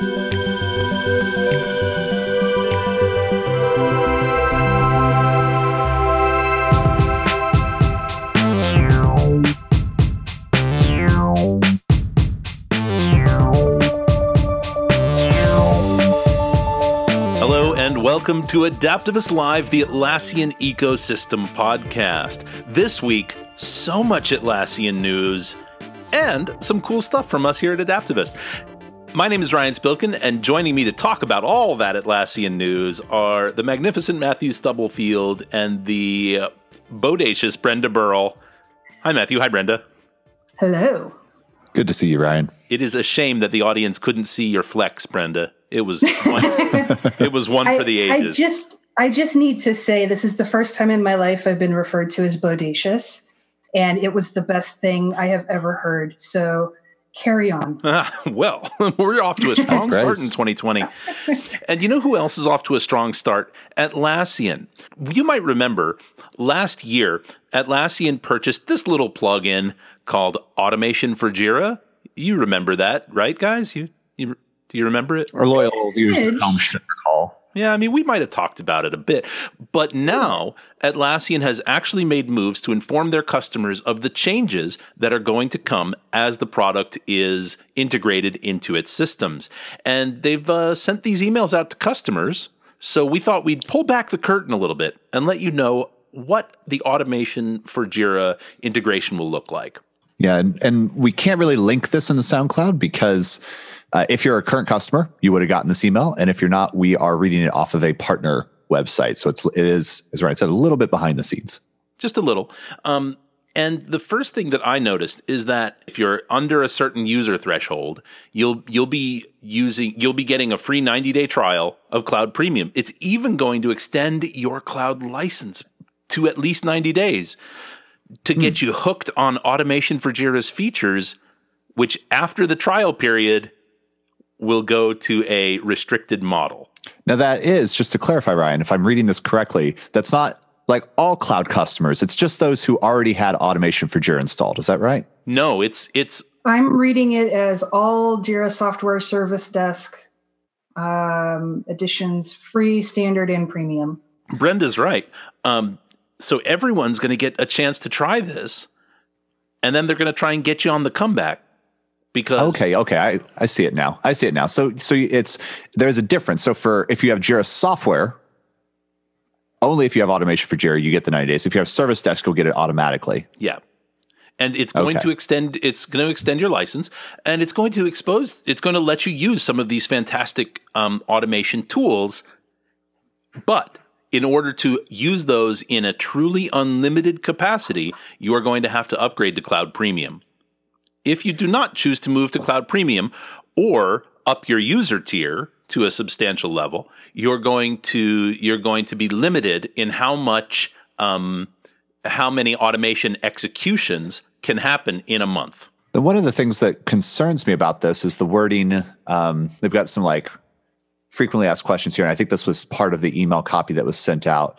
Hello and welcome to Adaptavist Live, the Atlassian Ecosystem podcast. This week, so much Atlassian news and some cool stuff from us here at Adaptavist. My name is Ryan Spilkin, and joining me to talk about all that Atlassian news are the magnificent Matthew Stubblefield and the bodacious Brenda Burrell. Hi, Matthew. Hi, Brenda. Hello. Good to see you, Ryan. It is a shame that the audience couldn't see your flex, Brenda. It was one, it was one for the ages. I just I just need to say this is the first time in my life I've been referred to as bodacious, and it was the best thing I have ever heard. So carry on. well, we're off to a strong start in 2020. and you know who else is off to a strong start? Atlassian. You might remember last year, Atlassian purchased this little plugin called Automation for Jira. You remember that, right, guys? You, you do you remember it? Our loyal viewers at home should recall. Yeah, I mean, we might have talked about it a bit, but now Atlassian has actually made moves to inform their customers of the changes that are going to come as the product is integrated into its systems. And they've uh, sent these emails out to customers. So we thought we'd pull back the curtain a little bit and let you know what the automation for Jira integration will look like. Yeah, and, and we can't really link this in the SoundCloud because uh, if you're a current customer, you would have gotten this email, and if you're not, we are reading it off of a partner website. So it's it is, as Ryan said, a little bit behind the scenes. Just a little. Um, and the first thing that I noticed is that if you're under a certain user threshold, you'll you'll be using you'll be getting a free 90-day trial of Cloud Premium. It's even going to extend your cloud license to at least 90 days to get hmm. you hooked on automation for Jira's features, which after the trial period will go to a restricted model. Now, that is, just to clarify, Ryan, if I'm reading this correctly, that's not like all cloud customers. It's just those who already had automation for Jira installed. Is that right? No, it's, it's, I'm reading it as all Jira Software Service Desk um, editions, free, standard, and premium. Brenda's right. Um, so everyone's going to get a chance to try this, and then they're going to try and get you on the comeback because okay okay I, I see it now. I see it now. So so it's there's a difference. So for if you have jira software only if you have automation for jira you get the 90 days. If you have service desk you'll get it automatically. Yeah. And it's going okay. to extend it's going to extend your license and it's going to expose it's going to let you use some of these fantastic um, automation tools. But in order to use those in a truly unlimited capacity you are going to have to upgrade to cloud premium if you do not choose to move to Cloud Premium or up your user tier to a substantial level, you're going to you're going to be limited in how much um, how many automation executions can happen in a month. And one of the things that concerns me about this is the wording. Um, they've got some like frequently asked questions here, and I think this was part of the email copy that was sent out.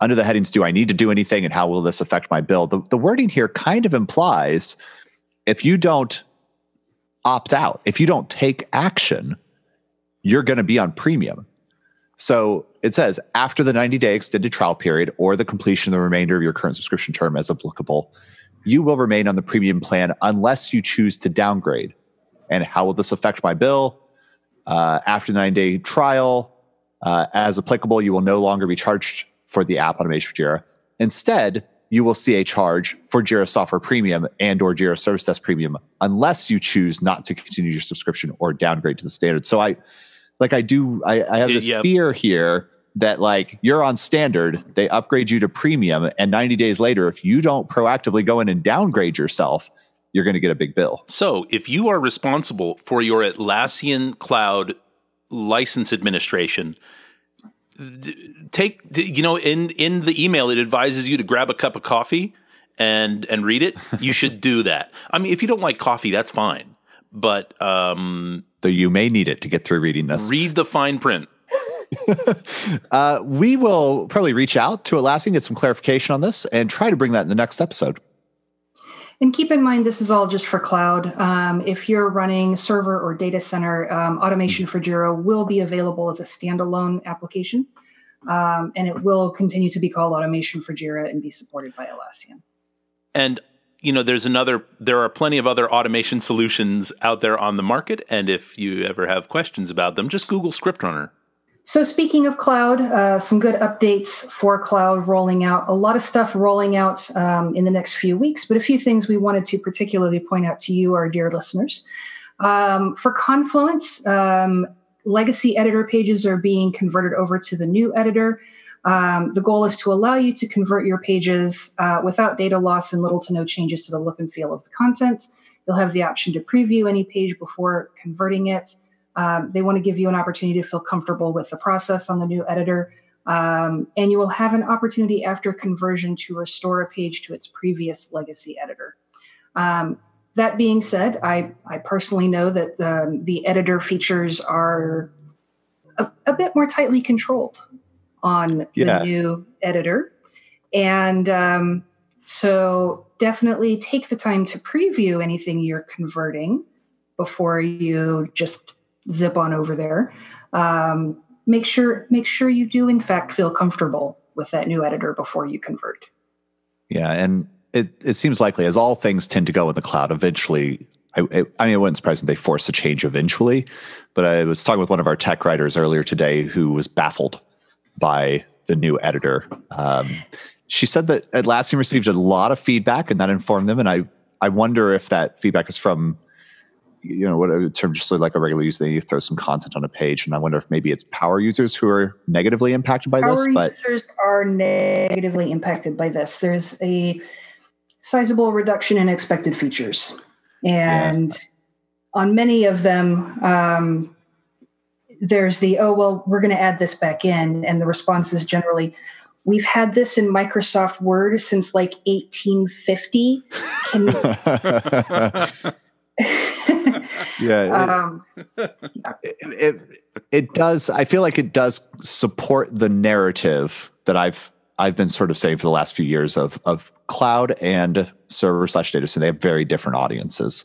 Under the headings, do I need to do anything, and how will this affect my bill? The, the wording here kind of implies if you don't opt out, if you don't take action, you're going to be on premium. So it says after the 90 day extended trial period or the completion of the remainder of your current subscription term as applicable, you will remain on the premium plan unless you choose to downgrade. And how will this affect my bill? Uh, after the 90 day trial, uh, as applicable, you will no longer be charged for the app automation for Jira. Instead, you will see a charge for Jira Software Premium and or Jira Service Desk Premium unless you choose not to continue your subscription or downgrade to the standard. So I like I do I, I have this fear here that like you're on standard, they upgrade you to premium, and 90 days later, if you don't proactively go in and downgrade yourself, you're going to get a big bill. So if you are responsible for your Atlassian cloud license administration, take you know in in the email it advises you to grab a cup of coffee and and read it. You should do that. I mean if you don't like coffee that's fine. But um though you may need it to get through reading this. read the fine print. Uh, we will probably reach out to Atlassian, get some clarification on this, and try to bring that in the next episode. And keep in mind, this is all just for cloud. Um, if you're running server or data center, um, Automation for Jira will be available as a standalone application. Um, and it will continue to be called Automation for Jira and be supported by Atlassian. And you know, there's another. There are plenty of other automation solutions out there on the market, and if you ever have questions about them, just Google ScriptRunner. So, speaking of cloud, uh, some good updates for cloud rolling out. A lot of stuff rolling out um, in the next few weeks, but a few things we wanted to particularly point out to you, our dear listeners. Um, for Confluence, um, legacy editor pages are being converted over to the new editor. Um, the goal is to allow you to convert your pages uh, without data loss and little to no changes to the look and feel of the content. You'll have the option to preview any page before converting it. Um, they want to give you an opportunity to feel comfortable with the process on the new editor. Um, and you will have an opportunity after conversion to restore a page to its previous legacy editor. Um, that being said, I, I personally know that the, the editor features are a, a, bit more tightly controlled on yeah. the new editor. And um, so definitely take the time to preview anything you're converting before you just zip on over there. Um, make sure make sure you do in fact feel comfortable with that new editor before you convert. Yeah, and it, it seems likely, as all things tend to go in the cloud, eventually. I, I mean, it wouldn't surprise me they force a change eventually. But I was talking with one of our tech writers earlier today who was baffled by the new editor. Um, she said that Atlassian received a lot of feedback and that informed them. And I, I wonder if that feedback is from, you know, what in terms just like a regular user, they throw some content on a page. And I wonder if maybe it's power users who are negatively impacted by power this. But users are negatively impacted by this. There's a sizable reduction in expected features. And yeah. on many of them, um, there's the, oh, well, we're going to add this back in. And the response is generally, we've had this in Microsoft Word since like 1850. Can yeah. Um, it, it, it does. I feel like it does support the narrative that I've I've been sort of saying for the last few years of of cloud and server slash data. So they have very different audiences,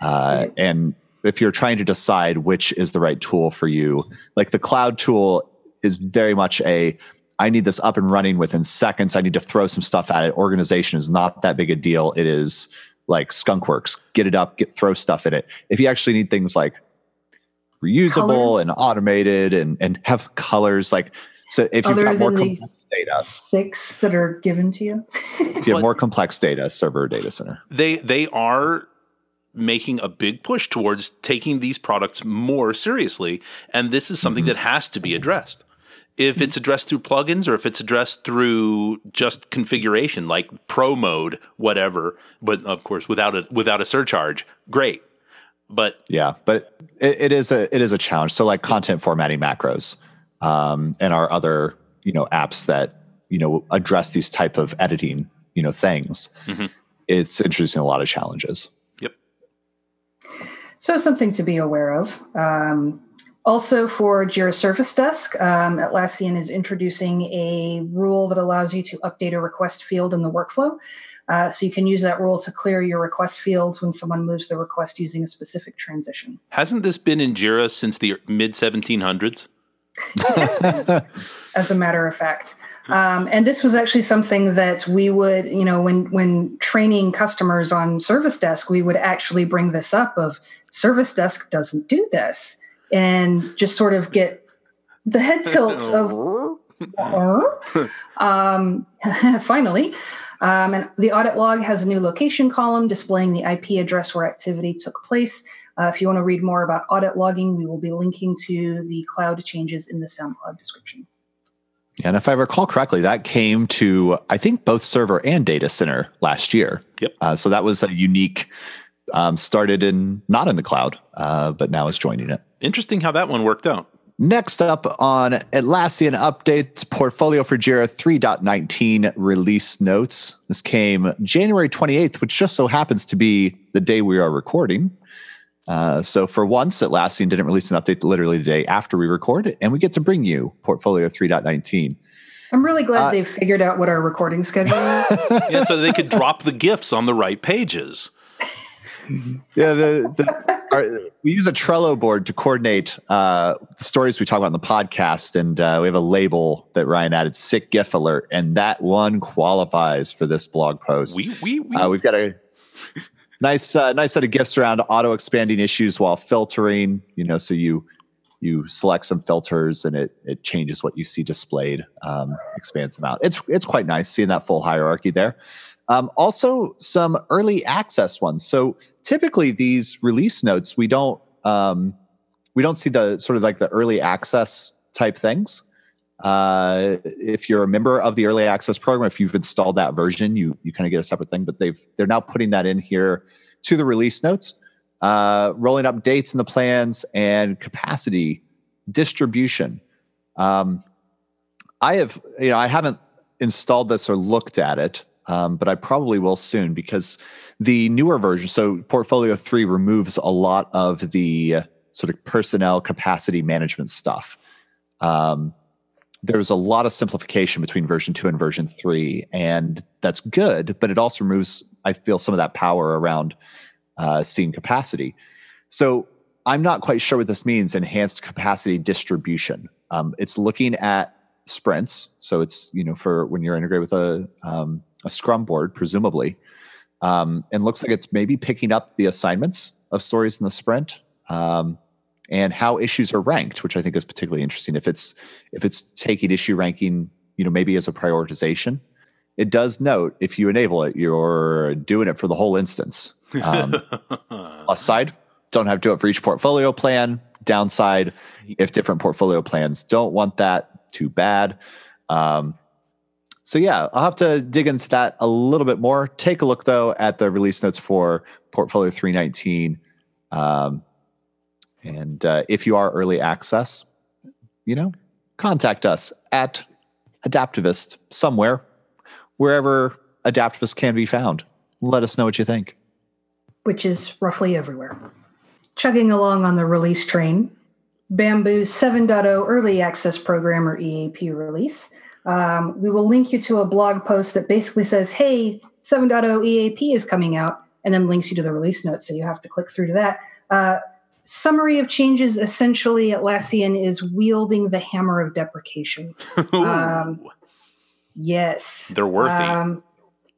uh, and if you're trying to decide which is the right tool for you, like the cloud tool is very much a I need this up and running within seconds. I need to throw some stuff at it. Organization is not that big a deal. It is like skunkworks. Get it up, get throw stuff in it. If you actually need things like reusable Color. and automated and and have colors like so if you've got more complex data, six that are given to you, if you have more complex data, server data center. They they are making a big push towards taking these products more seriously, and this is something mm-hmm. that has to be addressed. If it's addressed through plugins or if it's addressed through just configuration, like pro mode, whatever, but of course without a without a surcharge, great. But yeah, but it, it is a it is a challenge. So like content formatting macros um, and our other you know apps that you know address these type of editing you know things mm-hmm. it's introducing a lot of challenges yep so something to be aware of um, also for jira service desk um, atlassian is introducing a rule that allows you to update a request field in the workflow uh, so you can use that rule to clear your request fields when someone moves the request using a specific transition. Hasn't this been in Jira since the mid 1700s? as a matter of fact. Um, and this was actually something that we would, you know, when when training customers on Service Desk, we would actually bring this up of Service Desk doesn't do this, and just sort of get the head tilts of. um, finally, um, and the audit log has a new location column displaying the IP address where activity took place. Uh, if you want to read more about audit logging, we will be linking to the cloud changes in the SoundCloud description. Yeah, and if I recall correctly, that came to I think both server and data center last year. Yep. Uh, so that was a unique. Um, started in not in the cloud, uh, but now is joining it. Interesting how that one worked out. Next up on Atlassian updates, portfolio for Jira 3.19 release notes. This came January 28th, which just so happens to be the day we are recording. Uh, so for once, Atlassian didn't release an update literally the day after we record, and we get to bring you Portfolio 3.19. I'm really glad uh, they've figured out what our recording schedule is. yeah, so they could drop the gifts on the right pages. Yeah, the, the our, we use a Trello board to coordinate uh, the stories we talk about in the podcast, and uh, we have a label that Ryan added, "Sick GIF Alert," and that one qualifies for this blog post. We we, we. Uh, we've got a nice uh, nice set of gifts around auto expanding issues while filtering. You know, so you you select some filters and it it changes what you see displayed, um, expands them out. It's it's quite nice seeing that full hierarchy there. Um, also, some early access ones. So typically, these release notes we don't um, we don't see the sort of like the early access type things. Uh, if you're a member of the early access program, if you've installed that version, you you kind of get a separate thing. But they've they're now putting that in here to the release notes, uh, rolling up dates in the plans and capacity distribution. Um, I have you know I haven't installed this or looked at it, um, but I probably will soon because the newer version, so Portfolio 3 removes a lot of the uh, sort of personnel capacity management stuff. Um, there's a lot of simplification between version 2 and version 3, and that's good, but it also removes, I feel, some of that power around uh, seeing capacity. So I'm not quite sure what this means enhanced capacity distribution. Um, it's looking at sprints. So it's, you know, for when you're integrated with a, um, a Scrum board, presumably, um, and looks like it's maybe picking up the assignments of stories in the sprint um, and how issues are ranked, which I think is particularly interesting. If it's if it's taking issue ranking, you know, maybe as a prioritization, it does note if you enable it, you're doing it for the whole instance. Um, plus side, don't have to do it for each portfolio plan. Downside, if different portfolio plans don't want that, too bad. Um, so yeah, I'll have to dig into that a little bit more. Take a look though at the release notes for Portfolio 319. Um, and uh, if you are early access, you know, contact us at Adaptavist somewhere, wherever Adaptavist can be found. Let us know what you think. Which is roughly everywhere. Chugging along on the release train, Bamboo 7.0 Early Access Program or EAP release um, we will link you to a blog post that basically says, hey, 7.0 EAP is coming out, and then links you to the release notes. So you have to click through to that. Uh, summary of changes essentially, Atlassian is wielding the hammer of deprecation. um, yes. They're worthy. Um,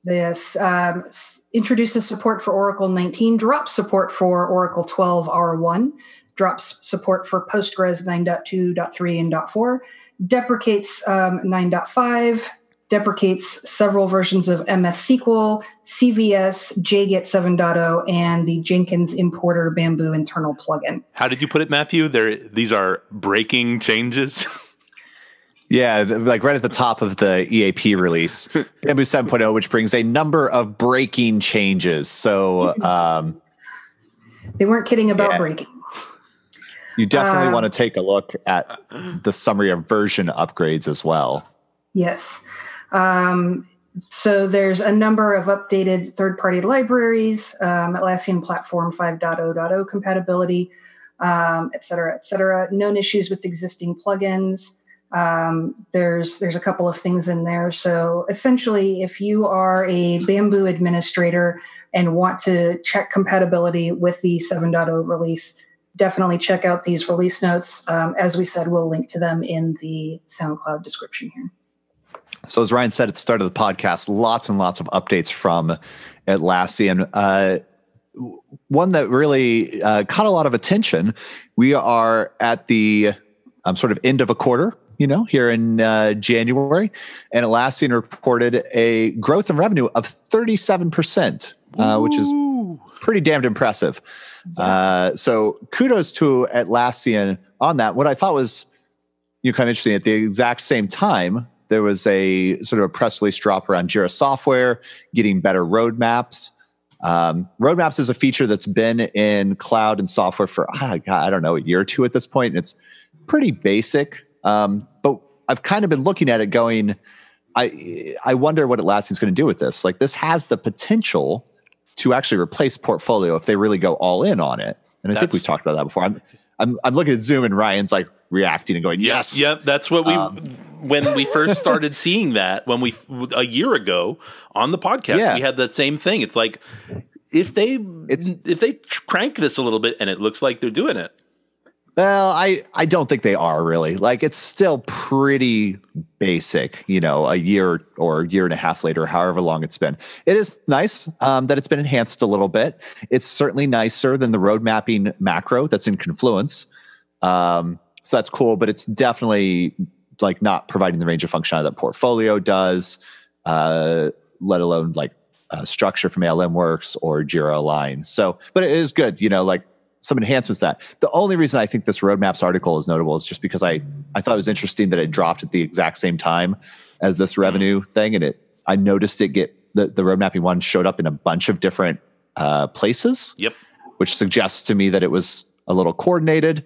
this um, introduces support for Oracle 19, drops support for Oracle 12 R1, drops support for Postgres 9.2.3 and 4 deprecates um, 9.5, deprecates several versions of MS SQL, CVS, JGet 7.0, and the Jenkins importer Bamboo internal plugin. How did you put it, Matthew? There, these are breaking changes. Yeah, like right at the top of the EAP release, Bamboo 7.0, which brings a number of breaking changes. So um, they weren't kidding about yeah. breaking. You definitely um, want to take a look at the summary of version upgrades as well. Yes. Um, so there's a number of updated third-party libraries, um, Atlassian Platform 5.0.0 compatibility, um, et cetera, et cetera. Known issues with existing plugins. Um, there's there's a couple of things in there. So essentially, if you are a Bamboo administrator and want to check compatibility with the 7.0 release, definitely check out these release notes. Um, as we said, we'll link to them in the SoundCloud description here. So, as Ryan said at the start of the podcast, lots and lots of updates from Atlassian. Uh, one that really uh, caught a lot of attention. We are at the um, sort of end of a quarter, you know, here in uh, January, and Atlassian reported a growth in revenue of 37%, uh, which is pretty damned impressive. Uh, so kudos to Atlassian on that. What I thought was you know, kind of interesting at the exact same time, there was a sort of a press release drop around Jira software getting better roadmaps. Um, roadmaps is a feature that's been in cloud and software for ah, God, I don't know a year or two at this point. And it's pretty basic, um, but I've kind of been looking at it going. I I wonder what Atlassian's going to do with this. Like this has the potential to actually replace portfolio if they really go all in on it. And I that's, think we've talked about that before. I'm, I'm, I'm looking at Zoom and Ryan's like reacting and going, yes. Yep. That's what we, um, when we first started seeing that, when we a year ago on the podcast, yeah. we had that same thing. It's like if they it's, if they crank this a little bit, and it looks like they're doing it. Well, I I don't think they are really. Like it's still pretty basic, you know, a year or a year and a half later, however long it's been. It is nice um, that it's been enhanced a little bit. It's certainly nicer than the road mapping macro that's in Confluence. Um, so that's cool, but it's definitely like not providing the range of functionality that Portfolio does, uh, let alone like uh, structure from ALM Works or Jira Align. So, but it is good, you know, like some enhancements to that. The only reason I think this roadmaps article is notable is just because I I thought it was interesting that it dropped at the exact same time as this revenue thing, and it I noticed it get the the road mapping one showed up in a bunch of different uh, places. Yep, which suggests to me that it was a little coordinated.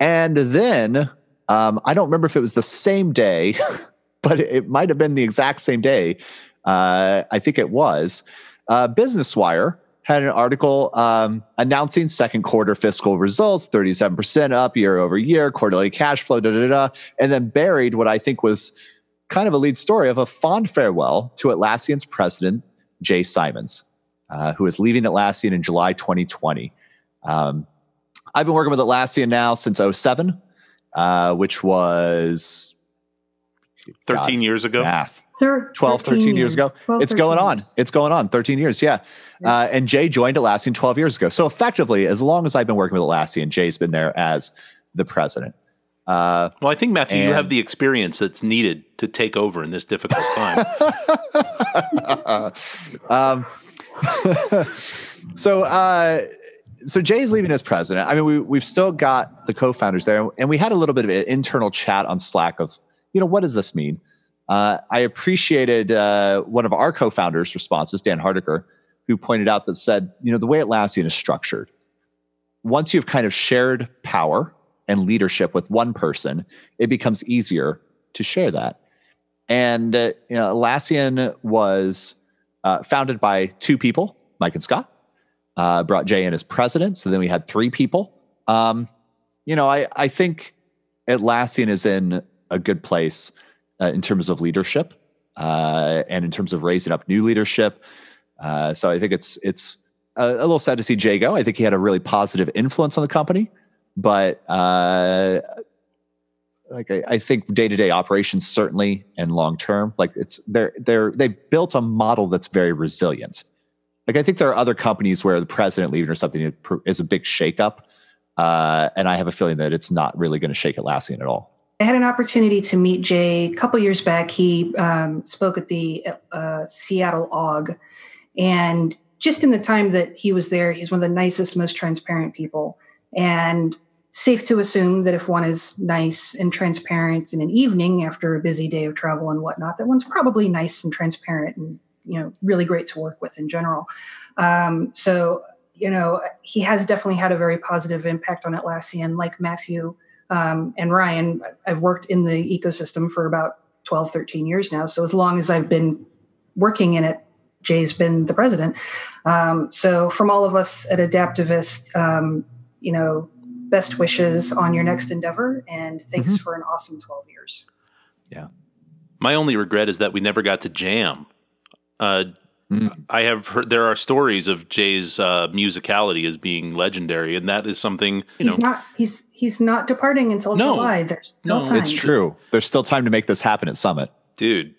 And then um, I don't remember if it was the same day, but it might have been the exact same day. Uh, I think it was. Uh, Business Wire had an article um, announcing second quarter fiscal results, 37% up year over year, quarterly cash flow, da da da, and then buried what I think was kind of a lead story of a fond farewell to Atlassian's president, Jay Simons, uh, who is leaving Atlassian in July 2020. Um, I've been working with Atlassian now since 07, uh, which was 13 God, years ago. Math. 12, 13 years ago. 12, it's going on. It's going on 13 years. Yeah. Uh, and Jay joined Atlassian 12 years ago. So effectively, as long as I've been working with Atlassian, Jay's been there as the president. Uh, well, I think Matthew, you have the experience that's needed to take over in this difficult time. um, so, uh, so Jay's leaving as president. I mean, we we've still got the co-founders there, and we had a little bit of an internal chat on Slack of, you know, what does this mean? Uh, I appreciated uh, one of our co-founders' responses, Dan Hardiker, who pointed out that said, you know, the way Atlassian is structured, once you've kind of shared power and leadership with one person, it becomes easier to share that. And uh, you know, Atlassian was uh, founded by two people, Mike and Scott. Uh, brought Jay in as president, so then we had three people. Um, you know, I I think Atlassian is in a good place uh, in terms of leadership uh, and in terms of raising up new leadership. Uh, so I think it's it's a, a, little sad to see Jay go. I think he had a really positive influence on the company, but uh, like I, I think day to day operations certainly and long term, like it's they're they're they've built a model that's very resilient. Like I think there are other companies where the president leaving or something is a big shakeup, uh, and I have a feeling that it's not really going to shake it Atlassian at all. I had an opportunity to meet Jay a couple years back. He um, spoke at the uh, Seattle AUG, and just in the time that he was there, he's one of the nicest, most transparent people. And safe to assume that if one is nice and transparent in an evening after a busy day of travel and whatnot, that one's probably nice and transparent and you know really great to work with in general. Um, so you know he has definitely had a very positive impact on Atlassian, like Matthew um, and Ryan, I've worked in the ecosystem for about 12, 13 years now. So as long as I've been working in it, Jay's been the president. Um, so from all of us at Adaptavist, um, you know, best wishes on your next endeavor and thanks mm-hmm. for an awesome 12 years. Yeah. My only regret is that we never got to jam. Uh, Mm. I have heard there are stories of Jay's uh, musicality as being legendary, and that is something you he's know. Not, he's he's not departing until no, July. There's no, time. It's true. There's still time to make this happen at Summit, dude.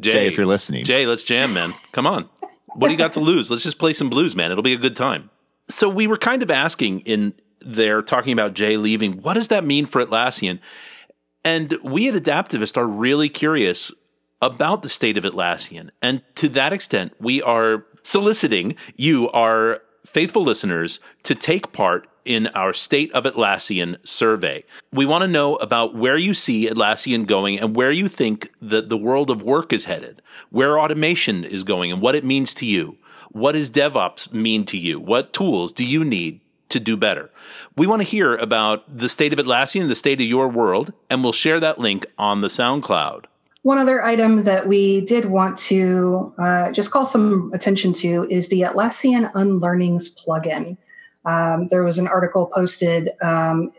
Jay, Jay, if you're listening, Jay, let's jam, man. Come on. What do you got to lose? Let's just play some blues, man. It'll be a good time. So we were kind of asking in there, talking about Jay leaving. What does that mean for Atlassian? And we at Adaptavist are really curious about the state of Atlassian. And to that extent, we are soliciting you, our faithful listeners, to take part in our State of Atlassian survey. We want to know about where you see Atlassian going and where you think that the world of work is headed, where automation is going and what it means to you. What does DevOps mean to you? What tools do you need to do better? We want to hear about the state of Atlassian, the state of your world, and we'll share that link on the SoundCloud. One other item that we did want to uh, just call some attention to is the Atlassian Unlearnings plugin. Um, there was an article posted um,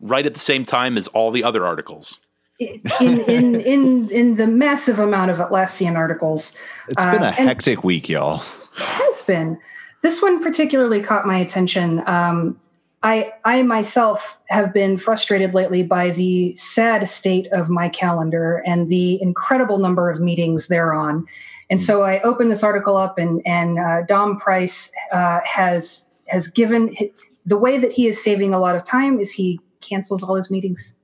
right at the same time as all the other articles. in, in in in the massive amount of Atlassian articles. It's been a um, hectic week, y'all. It has been. This one particularly caught my attention. Um, I I myself have been frustrated lately by the sad state of my calendar and the incredible number of meetings thereon. And so I opened this article up, and and uh, Dom Price uh, has has given the way that he is saving a lot of time is he cancels all his meetings.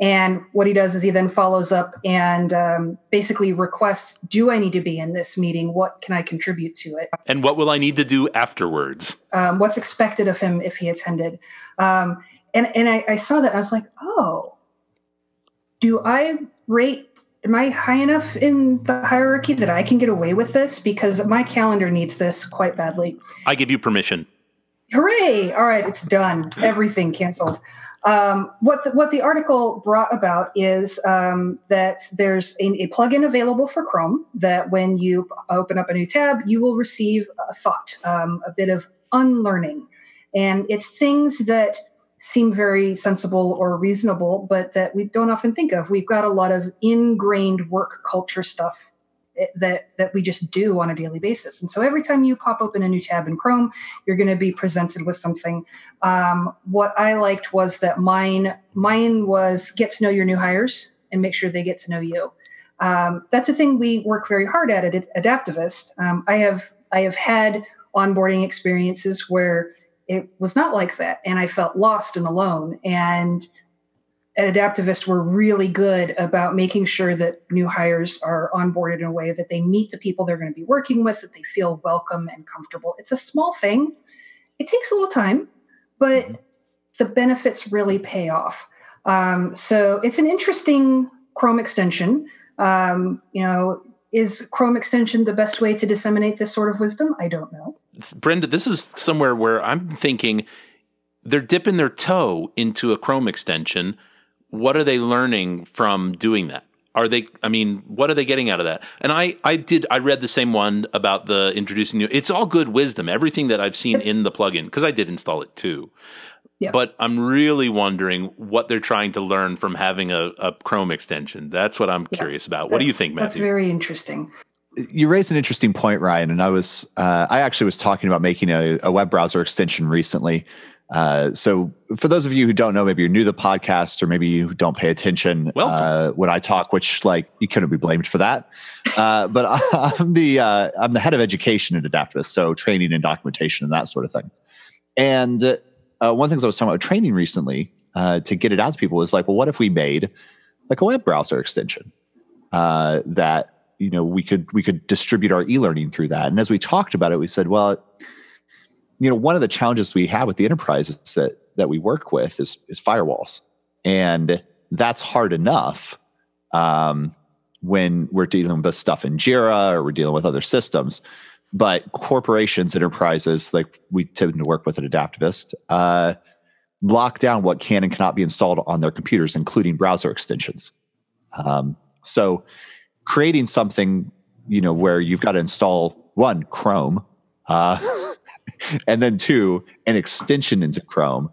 And what he does is he then follows up and um, basically requests Do I need to be in this meeting? What can I contribute to it? And what will I need to do afterwards? Um, what's expected of him if he attended? Um, and and I, I saw that I was like, Oh, do I rate am I high enough in the hierarchy that I can get away with this? Because my calendar needs this quite badly. I give you permission. Hooray! All right, it's done. Everything canceled. Um, what the, what the article brought about is um, that there's a, a plugin available for Chrome that when you open up a new tab, you will receive a thought, um, a bit of unlearning, and it's things that seem very sensible or reasonable, but that we don't often think of. We've got a lot of ingrained work culture stuff that that we just do on a daily basis. And so every time you pop open a new tab in Chrome, you're going to be presented with something. Um, what I liked was that mine mine was get to know your new hires and make sure they get to know you. Um, that's a thing we work very hard at at Adaptavist. Um, I have I have had onboarding experiences where it was not like that, and I felt lost and alone. And Adaptavist were really good about making sure that new hires are onboarded in a way that they meet the people they're going to be working with, that they feel welcome and comfortable. It's a small thing. It takes a little time, but mm-hmm. the benefits really pay off. Um, so it's an interesting Chrome extension. Um, you know, is Chrome extension the best way to disseminate this sort of wisdom? I don't know. Brenda, this is somewhere where I'm thinking they're dipping their toe into a Chrome extension what are they learning from doing that? Are they? I mean, what are they getting out of that? And I, I did, I read the same one about the introducing new. It's all good wisdom. Everything that I've seen in the plugin because I did install it too. Yeah. But I'm really wondering what they're trying to learn from having a, a Chrome extension. That's what I'm yeah, curious about. What do you think, Matthew? That's very interesting. You raised an interesting point, Ryan. And I was, uh, I actually was talking about making a, a web browser extension recently uh, so, for those of you who don't know, maybe you're new to the podcast, or maybe you don't pay attention uh, when I talk, which like you couldn't be blamed for that. Uh, but I'm the uh, I'm the head of education at Adaptavist, so training and documentation and that sort of thing. And uh, one of the things I was talking about training recently uh, to get it out to people was like, well, what if we made like a web browser extension that you know we could we could distribute our e-learning through that? And as we talked about it, we said, well you know, one of the challenges we have with the enterprises that that we work with is is firewalls, and that's hard enough um, when we're dealing with stuff in Jira or we're dealing with other systems. But corporations, enterprises, like we tend to work with at Adaptavist, uh, lock down what can and cannot be installed on their computers, including browser extensions. Um, so, creating something, you know, where you've got to install one Chrome. Uh, and then two, an extension into Chrome.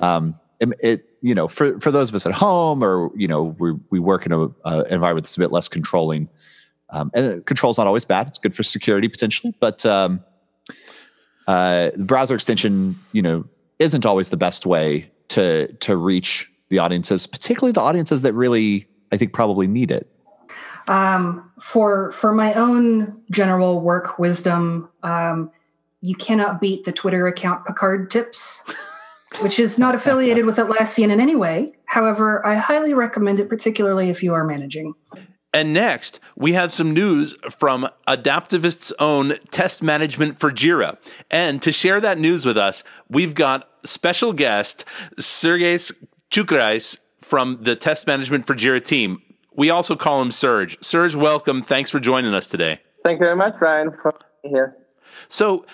Um, it, you know, for, for those of us at home or, you know, we, we work in an environment that's a bit less controlling. Um, and control is not always bad. It's good for security potentially, but um, uh, the browser extension, you know, isn't always the best way to to reach the audiences, particularly the audiences that really, I think, probably need it. Um, for for my own general work wisdom, um, you cannot beat the Twitter account Picard Tips, which is not affiliated with Atlassian in any way. However, I highly recommend it, particularly if you are managing. And next, we have some news from Adaptavist's own test management for Jira. And to share that news with us, we've got special guest Sergej Chukrais from the test management for Jira team. We also call him Serge. Serge, welcome. Thanks for joining us today. Thank you very much, Ryan, for being here. So,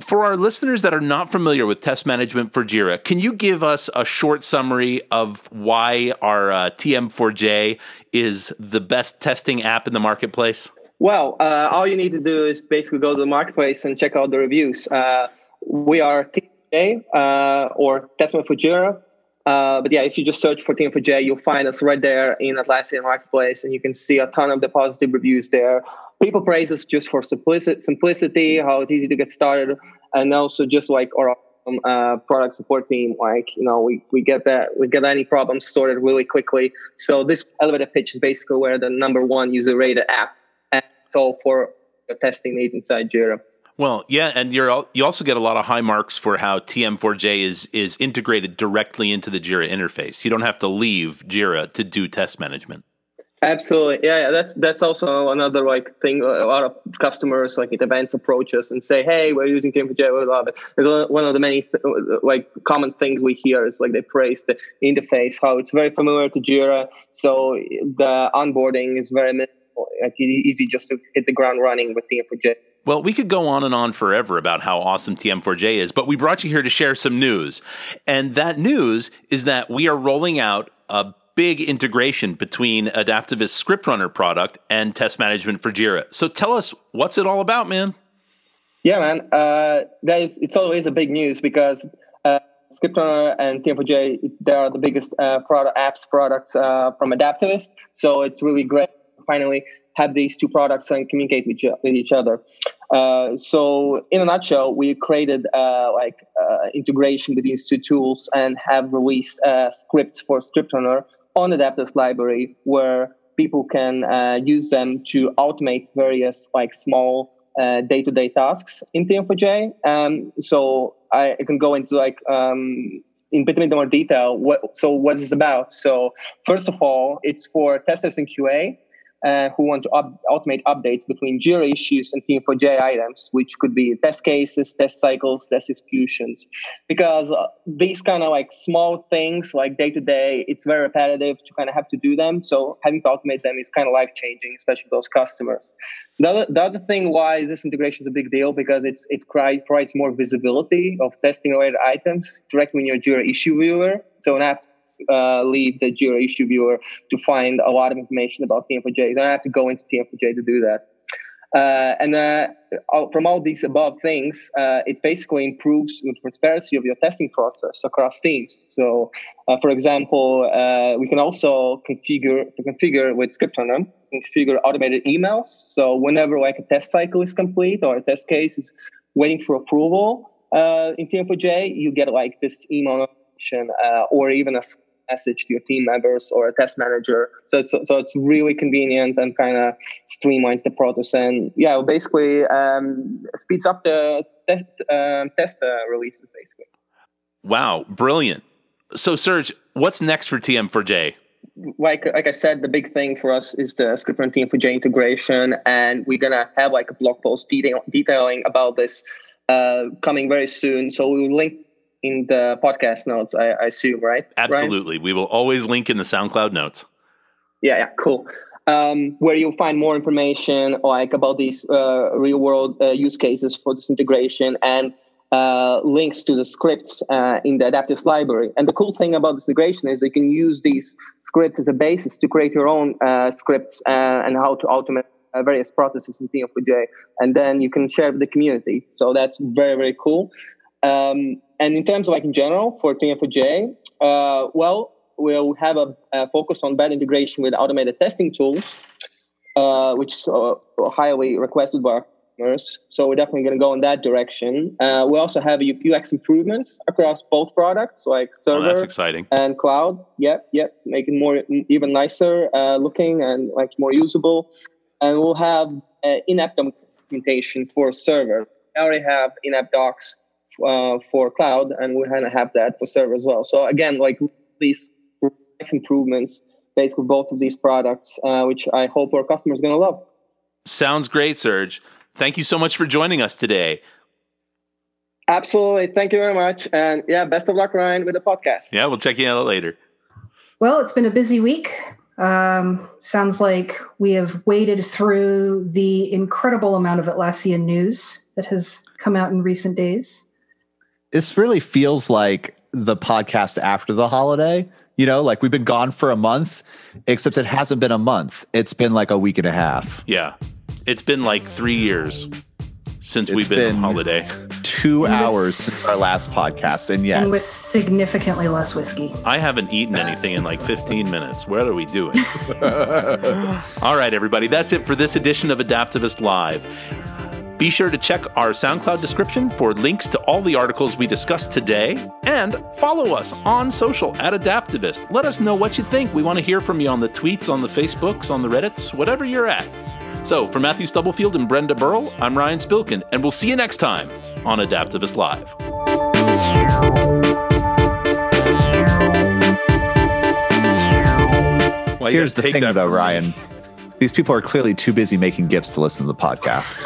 for our listeners that are not familiar with test management for Jira, can you give us a short summary of why our uh, TM4J is the best testing app in the marketplace? Well, uh, all you need to do is basically go to the marketplace and check out the reviews. Uh, we are TJ uh, or Testament for Jira. Uh, but yeah, if you just search for TM4J, you'll find us right there in Atlassian Marketplace, and you can see a ton of the positive reviews there. People praise us just for simplicity, simplicity, how it's easy to get started, and also just like our um, uh, product support team. Like you know, we we get that we get any problems sorted really quickly. So this elevator pitch is basically where the number one user rated app, it's all for testing needs inside Jira. Well, yeah, and you're you also get a lot of high marks for how TM4J is is integrated directly into the Jira interface. You don't have to leave Jira to do test management. Absolutely, yeah, yeah. That's that's also another like thing. A lot of customers like at events approach us and say, "Hey, we're using TM4J. We love it." It's one of the many th- like common things we hear is like they praise the interface, how it's very familiar to Jira, so the onboarding is very minimal, like easy just to hit the ground running with TM4J. Well, we could go on and on forever about how awesome TM4J is, but we brought you here to share some news. And that news is that we are rolling out a big integration between Adaptavist Script Runner product and test management for Jira. So tell us, what's it all about, man? Yeah, man. Uh, that is, it's always a big news because uh, Script Runner and TM4J, they are the biggest uh, product apps products uh, from Adaptavist. So it's really great finally have these two products and communicate with, with each other. Uh, so, in a nutshell, we created uh, like uh, integration with these two tools and have released uh, scripts for Script Runner on Adaptavist library, where people can uh, use them to automate various like small uh, day-to-day tasks in TM4J. Um, so I, I, can go into like um, in bit more detail. What so what is about? So first of all, it's for testers in QA uh, who want to up, automate updates between Jira issues and TM4J items, which could be test cases, test cycles, test executions. Because uh, these kind of like small things, like day to day, it's very repetitive to kind of have to do them. So having to automate them is kind of life changing, especially for those customers. The other, the other thing why this integration is a big deal because it's it provides more visibility of testing related items directly in your Jira issue viewer. So an app uh, leave the Jira issue viewer to find a lot of information about TM4J. You don't have to go into TM4J to do that. Uh, and uh, from all these above things, uh, it basically improves the transparency of your testing process across teams. So, uh, for example, uh, we can also configure configure with Script Runner, configure automated emails. So, whenever like a test cycle is complete or a test case is waiting for approval uh, in TM4J, you get like this email notification or even a message to your team members or a test manager. So it's, so it's really convenient and kind of streamlines the process and yeah, basically um, speeds up the test, um, test uh, releases basically. Wow, brilliant. So Serge, what's next for TM4J? Like like I said, the big thing for us is the script and TM4J integration, and we're gonna have like a blog post detail, detailing about this uh, coming very soon. So we will link in the podcast notes, I, I assume, right? Absolutely. We will always link in the SoundCloud notes. Yeah, yeah, cool. Um, where you'll find more information like about these uh, real world uh, use cases for this integration and uh, links to the scripts uh, in the Adaptavist library. And the cool thing about this integration is you can use these scripts as a basis to create your own uh, scripts uh, and how to automate various processes in TM4J. And then you can share with the community. So that's very, very cool. Um, and in terms of like in general for TM4J, uh, well, we'll have a, a, focus on better integration with automated testing tools, uh, which is uh, highly requested by our customers. So we're definitely going to go in that direction. Uh, we also have UX improvements across both products, like server oh, that's exciting. and cloud. Yep, yep, make it more even nicer uh, looking and like more usable. And we'll have uh, in-app documentation for server. I already have in-app docs uh, for cloud, and we're going to have that for server as well. So again, like these improvements based with both of these products, uh, which I hope our customers are going to love. Sounds great, Serge. Thank you so much for joining us today. Absolutely. Thank you very much. And yeah, best of luck, Ryan, with the podcast. Yeah, we'll check you out later. Well, it's been a busy week. Um, sounds like we have waded through the incredible amount of Atlassian news that has come out in recent days this really feels like the podcast after the holiday. You know, like we've been gone for a month, except it hasn't been a month. It's been like a week and a half. Yeah. It's been like three years. since we've been, been on holiday. Two hours since our last podcast, and yet and with significantly less whiskey. I haven't eaten anything in like 15 minutes. What are we doing? All right, everybody, that's it for this edition of Adaptavist Live. Be sure to check our SoundCloud description for links to all the articles we discussed today and follow us on social at Adaptavist. Let us know what you think. We want to hear from you on the tweets, on the Facebooks, on the Reddits, whatever you're at. So, for Matthew Stubblefield and Brenda Burrell, I'm Ryan Spilkin, and we'll see you next time on Adaptavist Live. Well, Here's the thing, though, Ryan. These people are clearly too busy making gifts to listen to the podcast.